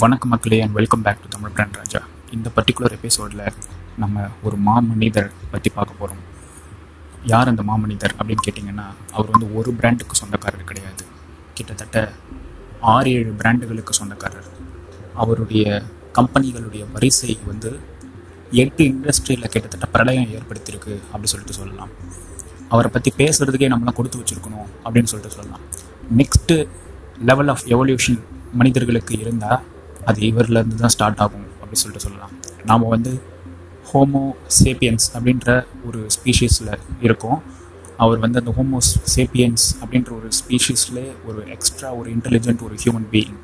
வணக்கம் மக்களே and welcome back to Tamil brand Raja. இந்த பர்டிகுலர் எபிசோடில் நம்ம ஒரு மாமனிதர் பற்றி பார்க்க போகிறோம் யார் அந்த மாமனிதர் அப்படின்னு கேட்டிங்கன்னா அவர் வந்து ஒரு பிராண்டுக்கு சொந்தக்காரர் கிடையாது. கிட்டத்தட்ட ஆறு ஏழு பிராண்டுகளுக்கு சொந்தக்காரர். அவருடைய கம்பெனிகளுடைய வரிசை வந்து எட்டு இண்டஸ்ட்ரியில் கிட்டத்தட்ட பிரளயம் ஏற்படுத்தியிருக்கு அப்படின்னு சொல்லிட்டு சொல்லலாம். அவரை பற்றி பேசுகிறதுக்கே நம்மளாம் கொடுத்து வச்சுருக்கணும் அப்படின்னு சொல்லிட்டு சொல்லலாம். நெக்ஸ்ட்டு லெவல் ஆஃப் எவல்யூஷன் மனிதர்களுக்கு இருந்தால் அது இவர்லேருந்து தான் ஸ்டார்ட் ஆகும் அப்படி சொல்லிட்டு சொல்லலாம். நாம் வந்து ஹோமோ சேப்பியன்ஸ் அப்படின்ற ஒரு ஸ்பீஷீஸில் இருக்கோம். அவர் வந்து அந்த ஹோமோ சேப்பியன்ஸ் அப்படின்ற ஒரு ஸ்பீஷீஸ்லேயே ஒரு எக்ஸ்ட்ரா ஒரு இன்டெலிஜென்ட் ஒரு ஹியூமன் பீயிங்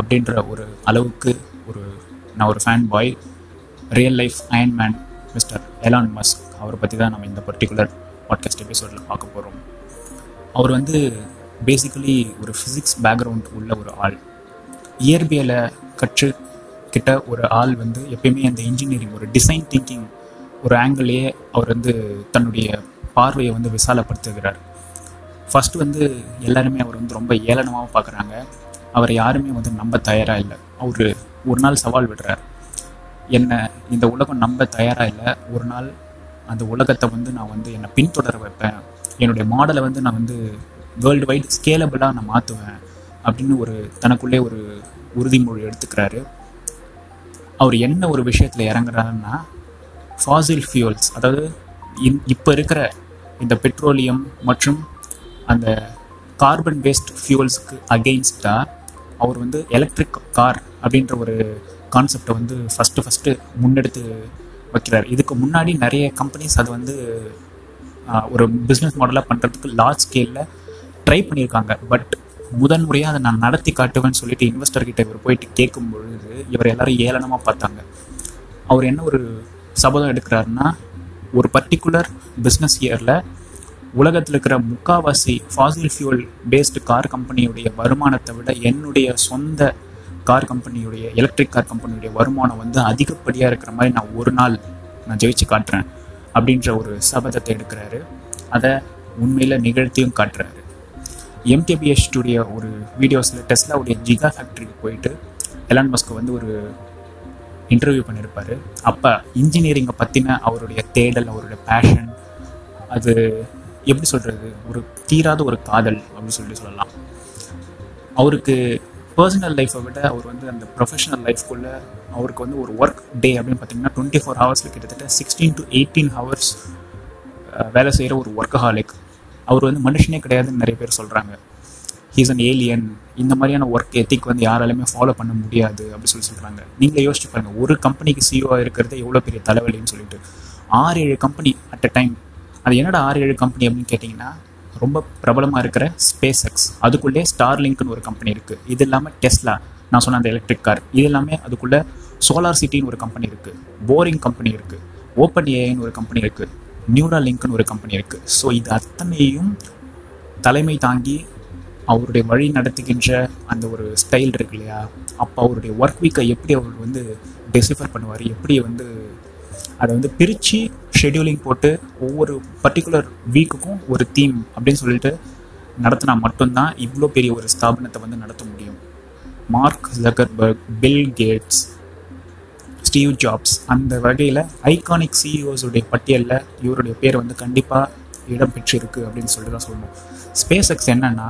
அப்படின்ற ஒரு அளவுக்கு ஒரு நான் ஒரு fan boy real life iron man mister Elon Musk அவரை பற்றி தான் நம்ம இந்த பர்டிகுலர் பாட்காஸ்ட் எபிசோடில் பார்க்க போகிறோம் அவர் வந்து பேசிக்கலி ஒரு ஃபிசிக்ஸ் பேக்ரவுண்ட் உள்ள ஒரு ஆள். இயற்பியலை கற்று கிட்ட ஒரு ஆள் வந்து எப்பயுமே அந்த இன்ஜினியரிங் ஒரு டிசைன் திங்கிங் ஒரு ஆங்கிள்லேயே அவர் வந்து தன்னுடைய பார்வையை வந்து விசாலப்படுத்துகிறார். ஃபஸ்ட்டு வந்து எல்லாருமே அவர் வந்து ரொம்ப ஏளனமாக பார்க்குறாங்க. அவரை யாருமே வந்து நம்ப தயாராக இல்லை. அவர் ஒரு நாள் சவால் விடுறார். என்ன இந்த உலகம் நம்ப தயாராக இல்லை? ஒரு நாள் அந்த உலகத்தை வந்து நான் வந்து என்னை பின்தொடர வைப்பேன். என்னுடைய மாடலை வந்து நான் வந்து வேர்ல்டு வைட் ஸ்கேலபிளாக நான் மாற்றுவேன் அப்படின்னு ஒரு தனக்குள்ளே ஒரு உறுதிமொழி எடுத்துக்கிறாரு. அவர் என்ன ஒரு விஷயத்தில் இறங்குறாருன்னா ஃபாசில் ஃபியூல்ஸ் அதாவது இன் இப்போ இருக்கிற இந்த பெட்ரோலியம் மற்றும் அந்த கார்பன் பேஸ்ட் ஃபியூல்ஸுக்கு அகெயின்ஸ்டாக அவர் வந்து எலக்ட்ரிக் கார் அப்படின்ற ஒரு கான்செப்டை வந்து ஃபஸ்ட்டு ஃபஸ்ட்டு முன்னெடுத்து வைக்கிறார். இதுக்கு முன்னாடி நிறைய கம்பெனிஸ் அது வந்து ஒரு பிஸ்னஸ் மாடலாக பண்ணுறதுக்கு லார்ஜ் ஸ்கேலில் ட்ரை பண்ணியிருக்காங்க. பட் முதன் முறையாக அதை நான் நடத்தி காட்டுவேன்னு சொல்லிட்டு இன்வெஸ்டர்கிட்ட இவர் போயிட்டு கேட்கும் பொழுது இவர் எல்லாரும் ஏளனமாக பார்த்தாங்க. அவர் என்ன ஒரு சபதம் எடுக்கிறாருன்னா ஒரு பர்டிகுலர் பிஸ்னஸ் இயரில் உலகத்தில் இருக்கிற முக்காவாசி ஃபாசில் ஃபியூல் பேஸ்டு கார் கம்பெனியுடைய வருமானத்தை விட என்னுடைய சொந்த கார் கம்பெனியுடைய எலக்ட்ரிக் கார் கம்பெனியுடைய வருமானம் வந்து அதிகப்படியாக இருக்கிற மாதிரி நான் ஒரு நாள் நான் ஜெயிச்சு காட்டுறேன் அப்படின்ற ஒரு சபதத்தை எடுக்கிறாரு. அதை உண்மையில் நிகழ்த்தியும் காட்டுறாரு. எம்டிபிஎஸ் ஒரு வீடியோஸில் டெஸ்லாவுடைய ஜிகா ஃபேக்ட்ரிக்கு போயிட்டு எலான் மஸ்க்கு வந்து ஒரு இன்டர்வியூ பண்ணியிருப்பார் அப்போ இன்ஜினியரிங்கை பற்றின அவருடைய தேடல் அவருடைய பேஷன் அது எப்படி சொல்கிறது ஒரு தீராத ஒரு காதல் அப்படின்னு சொல்லி சொல்லலாம். அவருக்கு பர்சனல் லைஃப்பை விட அவர் வந்து அந்த ப்ரொஃபஷனல் லைஃப்குள்ளே அவருக்கு வந்து ஒரு ஒர்க் டே அப்படின்னு பார்த்தீங்கன்னா டுவெண்ட்டி ஃபோர் ஹவர்ஸில் கிட்டத்தட்ட சிக்ஸ்டீன் டு எயிட்டீன் ஹவர்ஸ் வேலை செய்கிற ஒரு ஒர்க்கஹாலிக் அவர் வந்து மனுஷனே கிடையாதுன்னு நிறைய பேர் சொல்கிறாங்க ஹீஸ் அன் ஏலியன் இந்த மாதிரியான ஒர்க் எத்திக் வந்து யாராலுமே ஃபாலோ பண்ண முடியாது அப்படின்னு சொல்லி சொல்கிறாங்க நீங்களே யோசிச்சு பாருங்க ஒரு கம்பெனிக்கு சிஓ இருக்கிறது எவ்வளோ பெரிய தலைவலின்னு சொல்லிட்டு. ஆறு ஏழு கம்பெனி அட் அ டைம் அது என்னடா ஆறு ஏழு கம்பெனி அப்படின்னு கேட்டிங்கன்னா ரொம்ப பிரபலமாக இருக்கிற ஸ்பேஸ் எக்ஸ் அதுக்குள்ளே ஸ்டார்லிங்க்னு ஒரு கம்பெனி இருக்குது இது இல்லாமல் டெஸ்லா நான் சொன்ன அந்த எலக்ட்ரிக் கார் இது எல்லாமே அதுக்குள்ளே சோலார் சிட்டின்னு ஒரு கம்பெனி இருக்குது போரிங் கம்பெனி இருக்குது ஓப்பன் ஏஐன்னு ஒரு கம்பெனி இருக்குது நியூரா லிங்க்னு ஒரு கம்பெனி இருக்குது ஸோ இது அத்தனையும் தலைமை தாங்கி அவருடைய வழி நடத்துகின்ற அந்த ஒரு ஸ்டைல் இருக்கு இல்லையா? அப்போ அவருடைய ஒர்க் வீக்கை எப்படி அவர் வந்து டெசிஃபர் பண்ணுவார்? எப்படி வந்து அதை வந்து பிரித்து ஷெடியூலிங் போட்டு ஒவ்வொரு பர்டிகுலர் வீக்குக்கும் ஒரு தீம் அப்படின்னு சொல்லிட்டு நடத்தினா மட்டும்தான் இவ்வளோ பெரிய ஒரு ஸ்தாபனத்தை வந்து நடத்த முடியும். Mark Zuckerberg Bill Gates Steve Jobs அந்த வகையில் ஐகானிக் சிஇஓஸுடைய பட்டியலில் இவருடைய பேர் வந்து கண்டிப்பாக இடம் பெற்றிருக்கு அப்படின்னு சொல்லிட்டு தான் சொல்லணும். ஸ்பேஸ் எக்ஸ் என்னென்னா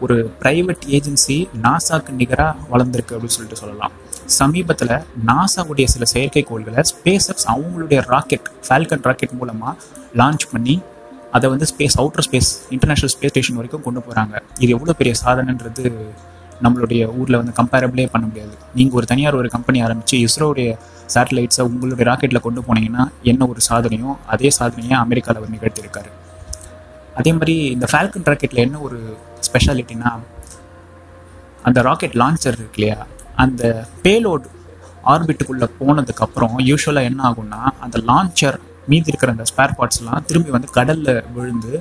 ஒரு ப்ரைவேட் ஏஜென்சி நாசாக்கு நிகராக வளர்ந்துருக்கு அப்படின்னு சொல்லிட்டு சொல்லலாம். சமீபத்தில் நாசாவுடைய சில செயற்கைக்கோள்களை ஸ்பேஸ் எக்ஸ் அவங்களுடைய ராக்கெட் ஃபால்கன் ராக்கெட் மூலமாக லான்ச் பண்ணி அதை வந்து space outer space international space station வரைக்கும் கொண்டு போகிறாங்க இது எவ்வளோ பெரிய சாதனைன்றது நம்மளுடைய ஊரில் வந்து கம்பேரபிளே பண்ண முடியாது. நீங்கள் ஒரு தனியார் ஒரு கம்பெனி ஆரம்பித்து இஸ்ரோவுடைய சேட்டலைட்ஸை உங்களுடைய ராக்கெட்டில் கொண்டு போனீங்கன்னா என்ன ஒரு சாதனையோ அதே சாதனையை அமெரிக்காவில் அவர் நிகழ்த்தியிருக்காரு. அதே மாதிரி இந்த ஃபால்கன் ராக்கெட்டில் என்ன ஒரு ஸ்பெஷாலிட்டினா அந்த ராக்கெட் லான்ச்சர் இருக்கு இல்லையா? அந்த பேலோட் ஆர்பிட்டுக்குள்ளே போனதுக்கப்புறம் யூஸ்வலாக என்ன ஆகும்னா அந்த லான்ச்சர் மீதி இருக்கிற அந்த ஸ்பேர் பார்ட்ஸ்லாம் திரும்பி வந்து கடலில் விழுந்து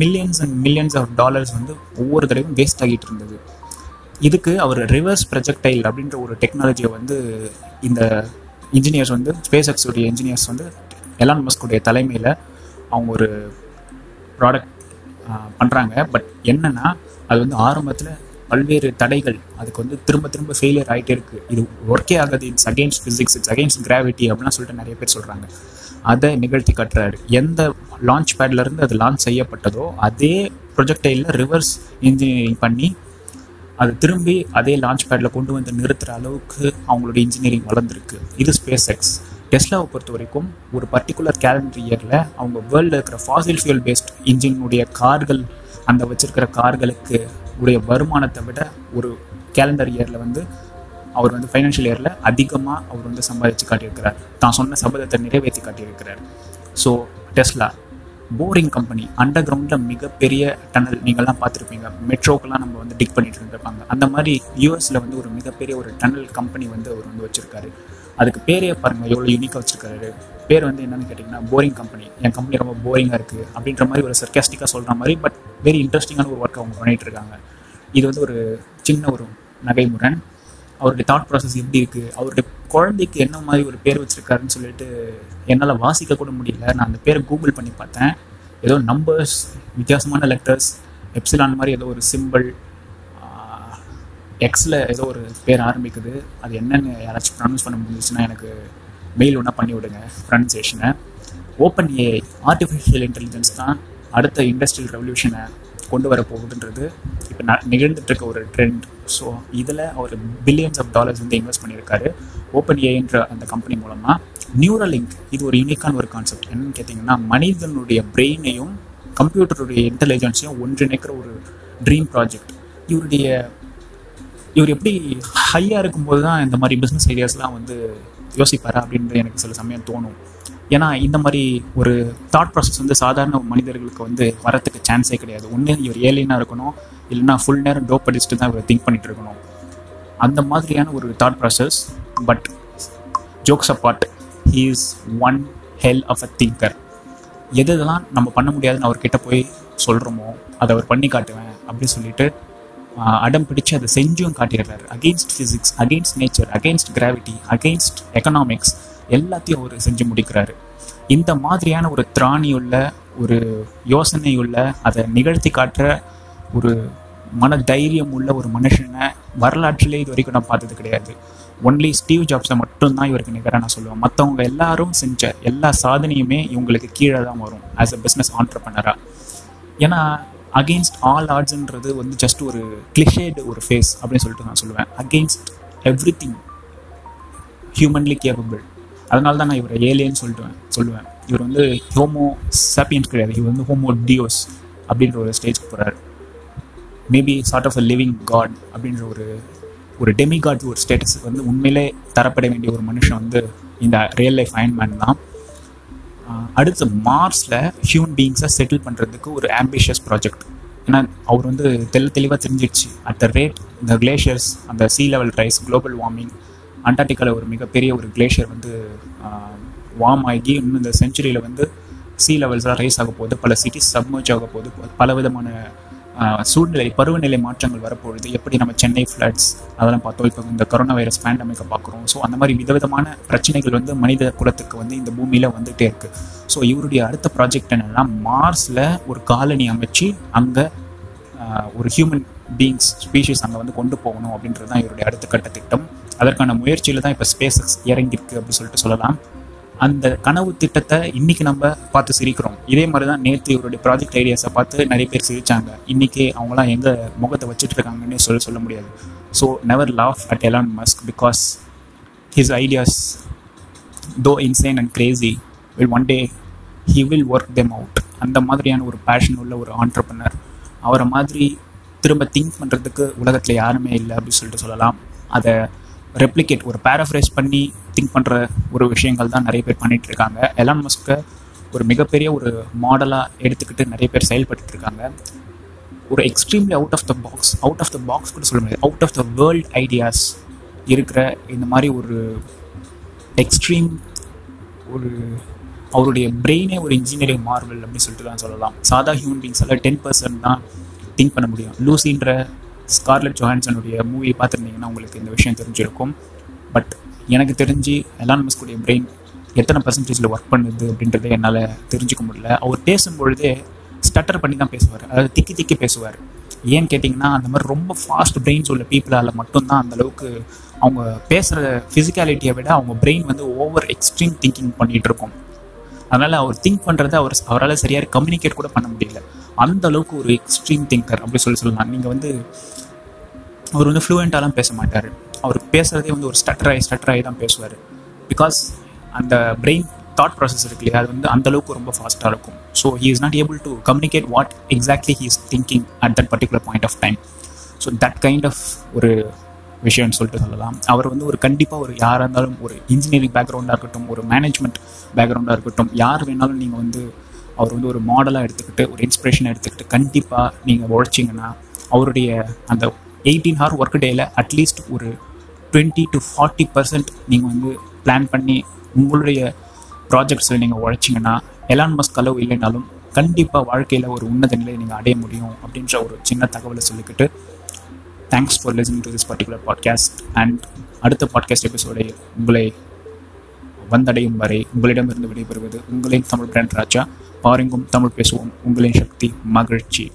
millions and millions of dollars வந்து ஒவ்வொரு தடவையும் வேஸ்ட் ஆகிட்டு இருந்தது. இதுக்கு அவர் ரிவர்ஸ் ப்ரொஜெக்டைல் அப்படின்ற ஒரு டெக்னாலஜியை வந்து இந்த இன்ஜினியர்ஸ் வந்து ஸ்பேஸ் எக்ஸுடைய இன்ஜினியர்ஸ் வந்து எலான் மஸ்குடைய தலைமையில் அவங்க ஒரு ப்ராடக்ட் பண்ணுறாங்க பட் என்னன்னா அது வந்து ஆரம்பத்தில் பல்வேறு தடைகள் அதுக்கு வந்து திரும்ப திரும்ப ஃபெயிலியர் ஆகிட்டே இருக்குது இது ஒர்க்கே ஆகாது. It's against physics it's against gravity அப்படிலாம் சொல்லிட்டு நிறைய பேர் சொல்கிறாங்க அதை நிகழ்த்தி காட்டுறாரு. எந்த லான்ச் பேட்லேருந்து அது லான்ச் செய்யப்பட்டதோ அதே ப்ரொஜெக்டைலில் ரிவர்ஸ் இன்ஜினியரிங் பண்ணி அது திரும்பி அதே லான்ச் பேடில் கொண்டு வந்து நிறுத்துகிற அளவுக்கு அவங்களோட இன்ஜினியரிங் வளர்ந்துருக்கு. இது ஸ்பேஸ் எக்ஸ் டெஸ்லாவை பொறுத்த வரைக்கும் ஒரு பர்டிகுலர் கேலண்டர் இயரில் அவங்க வேர்ல்டில் இருக்கிற ஃபாசில் ஃபியூல் பேஸ்ட் இன்ஜினுடைய கார்கள் அந்த வச்சிருக்கிற கார்களுக்கு உடைய வருமானத்தை விட ஒரு கேலண்டர் இயரில் வந்து அவர் வந்து ஃபைனான்ஷியல் இயரில் அதிகமாக அவர் வந்து சம்பாதிச்சு காட்டியிருக்கிறார். தான் சொன்ன சபதத்தை நிறைவேற்றி காட்டியிருக்கிறார். So Tesla boring company under கிரவுண்டில் மிகப்பெரிய டனல் நீங்கள்லாம் பார்த்துருப்பீங்க. மெட்ரோக்கெல்லாம் நம்ம வந்து டிக் பண்ணிட்டு இருந்திருப்பாங்க. அந்த மாதிரி யூஎஸில் வந்து ஒரு மிகப்பெரிய ஒரு டனல் கம்பெனி வந்து அவர் வந்து வச்சுருக்காரு. அதுக்கு பேரே பாருங்கள் எவ்வளோ யூனிக்காக வச்சுருக்காரு. பேர் வந்து என்னென்னு கேட்டிங்கன்னா போரிங் கம்பெனி என் கம்பெனி ரொம்ப போரிங்காக இருக்குது அப்படின்ற மாதிரி ஒரு சர்க்காஸ்டிக்காக சொல்கிற மாதிரி பட் வெரி இன்ட்ரெஸ்டிங்கான ஒரு ஒர்க் அவங்க பண்ணிகிட்டு இருக்காங்க. இது வந்து ஒரு சின்ன ஒரு நகைமுரண் அவருடைய தாட் ப்ராசஸ் எப்படி இருக்குது அவருடைய குழந்தைக்கு என்ன மாதிரி ஒரு பேர் வச்சுருக்காருன்னு சொல்லிட்டு என்னால் வாசிக்க கூட முடியல. நான் அந்த பேரை கூகுள் பண்ணி பார்த்தேன். ஏதோ நம்பர்ஸ் வித்தியாசமான லெட்டர்ஸ் எப்சிலான் மாதிரி ஏதோ ஒரு சிம்பிள் எக்ஸில் ஏதோ ஒரு பேர் ஆரம்பிக்குது. அது என்னென்னு யாராச்சும் ப்ரொனவுன்ஸ் பண்ண முடிஞ்சிச்சுன்னா எனக்கு மெயில் ஒன்றா பண்ணி விடுங்க ப்ரொனன்சியேஷனை ஓப்பன் ஏ ஆர்டிஃபிஷியல் இன்டெலிஜென்ஸ் தான் அடுத்த இண்டஸ்ட்ரியல் ரெவல்யூஷனை கொண்டு வர போகுதுன்றது. இப்போ ந நிகழ்ந்துட்டு இருக்க ஒரு ட்ரெண்ட் ஸோ இதில் அவர் பில்லியன்ஸ் ஆஃப் டாலர்ஸ் வந்து இன்வெஸ்ட் பண்ணியிருக்காரு. ஓப்பன் ஏன்ற அந்த கம்பெனி மூலமாக நியூரலிங்க் இது ஒரு யூனிக்கான ஒரு கான்செப்ட் என்னன்னு கேட்டிங்கன்னா மனிதனுடைய பிரெயினையும் கம்ப்யூட்டருடைய இன்டெலிஜென்ஸையும் ஒன்றிணைக்கிற ஒரு ட்ரீம் ப்ராஜெக்ட் இவருடைய இவர் எப்படி ஹையாக இருக்கும்போது தான் இந்த மாதிரி பிஸ்னஸ் ஐடியாஸ்லாம் வந்து யோசிப்பாரா அப்படின்றது எனக்கு சில சமயம் தோணும். ஏன்னா இந்த மாதிரி ஒரு தாட் ப்ராசஸ் வந்து சாதாரண மனிதர்களுக்கு வந்து வரத்துக்கு சான்ஸே கிடையாது. ஒன்று இவர் ஏலியனாக இருக்கணும் இல்லைன்னா ஃபுல் நேரம் டோப் அடிச்சுட்டு தான் இவர் திங்க் பண்ணிட்டு இருக்கணும். அந்த மாதிரியான ஒரு thought process but jokes apart he is one hell of a thinker எது இதெல்லாம் நம்ம பண்ண முடியாதுன்னு அவர்கிட்ட போய் சொல்கிறோமோ அதை அவர் பண்ணி காட்டுவேன் அப்படின்னு சொல்லிட்டு அடம் பிடிச்சு அதை செஞ்சும் காட்டிடுறாரு against physics against nature against gravity against economics எல்லாத்தையும் அவர் செஞ்சு முடிக்கிறாரு. இந்த மாதிரியான ஒரு திராணியுள்ள ஒரு யோசனையுள்ள அதை நிகழ்த்தி காட்டுற ஒரு மன தைரியம் உள்ள ஒரு மனுஷனை வரலாற்றிலே இது வரைக்கும் நான் பார்த்தது கிடையாது. ஒன்லி ஸ்டீவ் ஜாப்ஸை மட்டும்தான் இவருக்கு நிகராக நான் சொல்லுவேன். மற்றவங்க எல்லாரும் செஞ்ச எல்லா சாதனையுமே இவங்களுக்கு கீழே தான் வரும் ஆஸ் அ பிஸ்னஸ் ஆண்டர்பனராக ஏன்னா அகெயின்ஸ்ட் ஆல் ஆர்ட்ஸ்ன்றது வந்து ஜஸ்ட் ஒரு கிளிஷேடு ஒரு ஃபேஸ் அப்படின்னு சொல்லிட்டு நான் சொல்லுவேன். Against everything humanly capable அதனால தான் நான் இவரை ஏலியன்னு சொல்லிட்டுவேன் சொல்லுவேன். இவர் வந்து ஹோமோ சாப்பியன்ஸ் கிடையாது. இவர் வந்து ஹோமோ டியோஸ் அப்படின்ற ஒரு ஸ்டேஜ்க்கு போகிறார் maybe sort of a living god அப்படின்ற ஒரு ஒரு டெமிகாட் ஒரு ஸ்டேட்டஸ் வந்து உண்மையிலே தரப்பட வேண்டிய ஒரு மனுஷன் வந்து இந்த ரியல் லைஃப் அயன்மேன் தான். அடுத்து மார்ஸில் ஹியூமன் பீயிங்ஸை செட்டில் பண்ணுறதுக்கு ஒரு ஆம்பிஷியஸ் ப்ராஜெக்ட் ஏன்னா அவர் வந்து தெளி தெளிவாக தெரிஞ்சிடுச்சு. அட் த ரேட் இந்த கிளேஷியர்ஸ் அந்த sea level rise global warming அண்டார்டிகாவில் ஒரு மிகப்பெரிய ஒரு கிளேஷியர் வந்து வார்ம் ஆகி இன்னும் இந்த செஞ்சுரியில் வந்து சீ லெவல்ஸ்லாம் ரைஸ் ஆக போகுது. பல சிட்டிஸ் சப்மர்ஜ் ஆக போகுது. பல விதமான சூழ்நிலை பருவநிலை மாற்றங்கள் வரப்பொழுது எப்படி நம்ம சென்னை ஃப்ளட்ஸ் அதெல்லாம் பார்த்தோம். இப்போ இந்த கொரோனா வைரஸ் பேண்டமிக்கை பார்க்குறோம். ஸோ அந்த மாதிரி விதவிதமான பிரச்சனைகள் வந்து மனித குலத்துக்கு வந்து இந்த பூமியில் வந்துகிட்டே இருக்குது ஸோ இவருடைய அடுத்த ப்ராஜெக்ட் என்னென்னா மார்ஸில் ஒரு காலனி அமைச்சு அங்கே ஒரு ஹியூமன் பீயிங்ஸ் ஸ்பீஷிஸ் அங்கே வந்து கொண்டு போகணும் அப்படின்றது தான் இவருடைய அடுத்த கட்ட திட்டம். அதற்கான முயற்சியில் தான் இப்போ ஸ்பேஸ் இறங்கியிருக்கு அப்படின்னு சொல்லிட்டு சொல்லலாம். அந்த கனவு திட்டத்தை இன்னைக்கு நம்ம பார்த்து சிரிக்கிறோம். இதே மாதிரி தான் நேற்று இவருடைய ப்ராஜெக்ட் ஐடியாஸை பார்த்து நிறைய பேர் சிரிச்சாங்க. இன்னைக்கு அவங்களாம் எங்கே முகத்தை வச்சுட்டு இருக்காங்கன்னு சொல்ல சொல்ல முடியாது. So never laugh at Elon Musk because his ideas though insane and crazy will one day he will work them out அந்த மாதிரியான ஒரு பேஷன் உள்ள ஒரு ஆண்டர்பனர் அவரை மாதிரி திரும்ப திங்க் பண்ணுறதுக்கு உலகத்தில் யாருமே இல்லை அப்படின்னு சொல்லிட்டு சொல்லலாம். அதை ரெப்ளிகேட் ஒரு பேராஃப்ரைஸ் பண்ணி திங்க் பண்ணுற ஒரு விஷயங்கள் தான் நிறைய பேர் பண்ணிகிட்டு இருக்காங்க. எலான் மஸ்க்கை ஒரு மிகப்பெரிய ஒரு மாடலாக எடுத்துக்கிட்டு நிறைய பேர் செயல்பட்டு இருக்காங்க. ஒரு extremely out of the box out of the box கூட சொல்ல முடியாது. Out of the world ideas இருக்கிற இந்த மாதிரி ஒரு எக்ஸ்ட்ரீம் ஒரு அவருடைய பிரெயினே ஒரு இன்ஜினியரிங் மார்வல் அப்படின்னு சொல்லிட்டு தான் சொல்லலாம். சாதா ஹியூமன் பீங்ஸ் எல்லாம் டென் பர்சன்ட் தான் திங்க் பண்ண முடியும். லூசின்ற ஸ்கார்லெட் ஜோஹான்சனுடைய மூவி பார்த்துருந்தீங்கன்னா உங்களுக்கு இந்த விஷயம் தெரிஞ்சிருக்கும். பட் எனக்கு தெரிஞ்சு எலான் மஸ்குடைய பிரெயின் எத்தனை பர்சன்டேஜில் ஒர்க் பண்ணுது அப்படின்றத என்னால் தெரிஞ்சுக்க முடியல. அவர் பேசும்பொழுதே ஸ்டட்டர் பண்ணி தான் பேசுவார். அதாவது திக்கி திக்கி பேசுவார். ஏன்னு கேட்டிங்கன்னா அந்த மாதிரி ரொம்ப ஃபாஸ்ட் பிரெயின்ஸ் உள்ள பீப்புளால் மட்டும்தான் அந்தளவுக்கு அவங்க பேசுகிற ஃபிசிக்காலிட்டியை விட அவங்க பிரெயின் வந்து ஓவர் எக்ஸ்ட்ரீம் திங்கிங் பண்ணிகிட்டு இருக்கும். அதனால் அவர் திங்க் பண்ணுறத அவர் அவரால் சரியாக கம்யூனிகேட் கூட பண்ண முடியல. அந்த அளவுக்கு ஒரு எக்ஸ்ட்ரீம் திங்கர் அப்படி சொல்லி சொல்லலாம். நீங்கள் வந்து அவர் வந்து ஃப்ளூயண்ட்டாலாம் பேச மாட்டார். அவர் பேசுகிறதே வந்து ஒரு ஸ்டட்டராகி ஸ்டட்டராகி தான் பேசுவார். பிகாஸ் அந்த பிரெயின் தாட் ப்ராசஸ் இருக்கு இல்லையா அது வந்து அந்தளவுக்கு ரொம்ப ஃபாஸ்ட்டாக இருக்கும். So he is not able to communicate what exactly he is thinking at that particular point of time so that kind of ஒரு விஷயம்னு சொல்லிட்டு சொல்லலாம். அவர் வந்து ஒரு கண்டிப்பாக ஒரு யாராக இருந்தாலும் ஒரு இன்ஜினியரிங் பேக்ரவுண்டாக இருக்கட்டும் ஒரு மேனேஜ்மெண்ட் பேக்ரவுண்டாக இருக்கட்டும் யார் வேணாலும் நீங்கள் வந்து அவர் வந்து ஒரு மாடலாக எடுத்துக்கிட்டு ஒரு இன்ஸ்பிரேஷனை எடுத்துக்கிட்டு கண்டிப்பாக நீங்கள் உழைச்சிங்கன்னா அவருடைய அந்த எயிட்டீன் ஹவர் ஒர்க் டேயில் அட்லீஸ்ட் ஒரு டுவெண்ட்டி டு ஃபார்ட்டி பர்சன்ட் நீங்கள் வந்து பிளான் பண்ணி உங்களுடைய ப்ராஜெக்ட்ஸில் நீங்கள் உழைச்சிங்கன்னா எலான் மஸ்க் அளவு இல்லைனாலும் கண்டிப்பாக வாழ்க்கையில் ஒரு உன்னத நிலையை நீங்கள் அடைய முடியும் அப்படின்ற ஒரு சின்ன தகவலை சொல்லிக்கிட்டு thanks for listening to this particular podcast and அடுத்த பாட்காஸ்ட் எபிசோடை உங்களை வந்தடையும் வரை உங்களிடமிருந்து விடைபெறுவது உங்களின் தமிழ் பிரான் ராஜா. பாருங்கும் தமிழ் பேசுவோம். உங்களின் சக்தி மகிழ்ச்சி.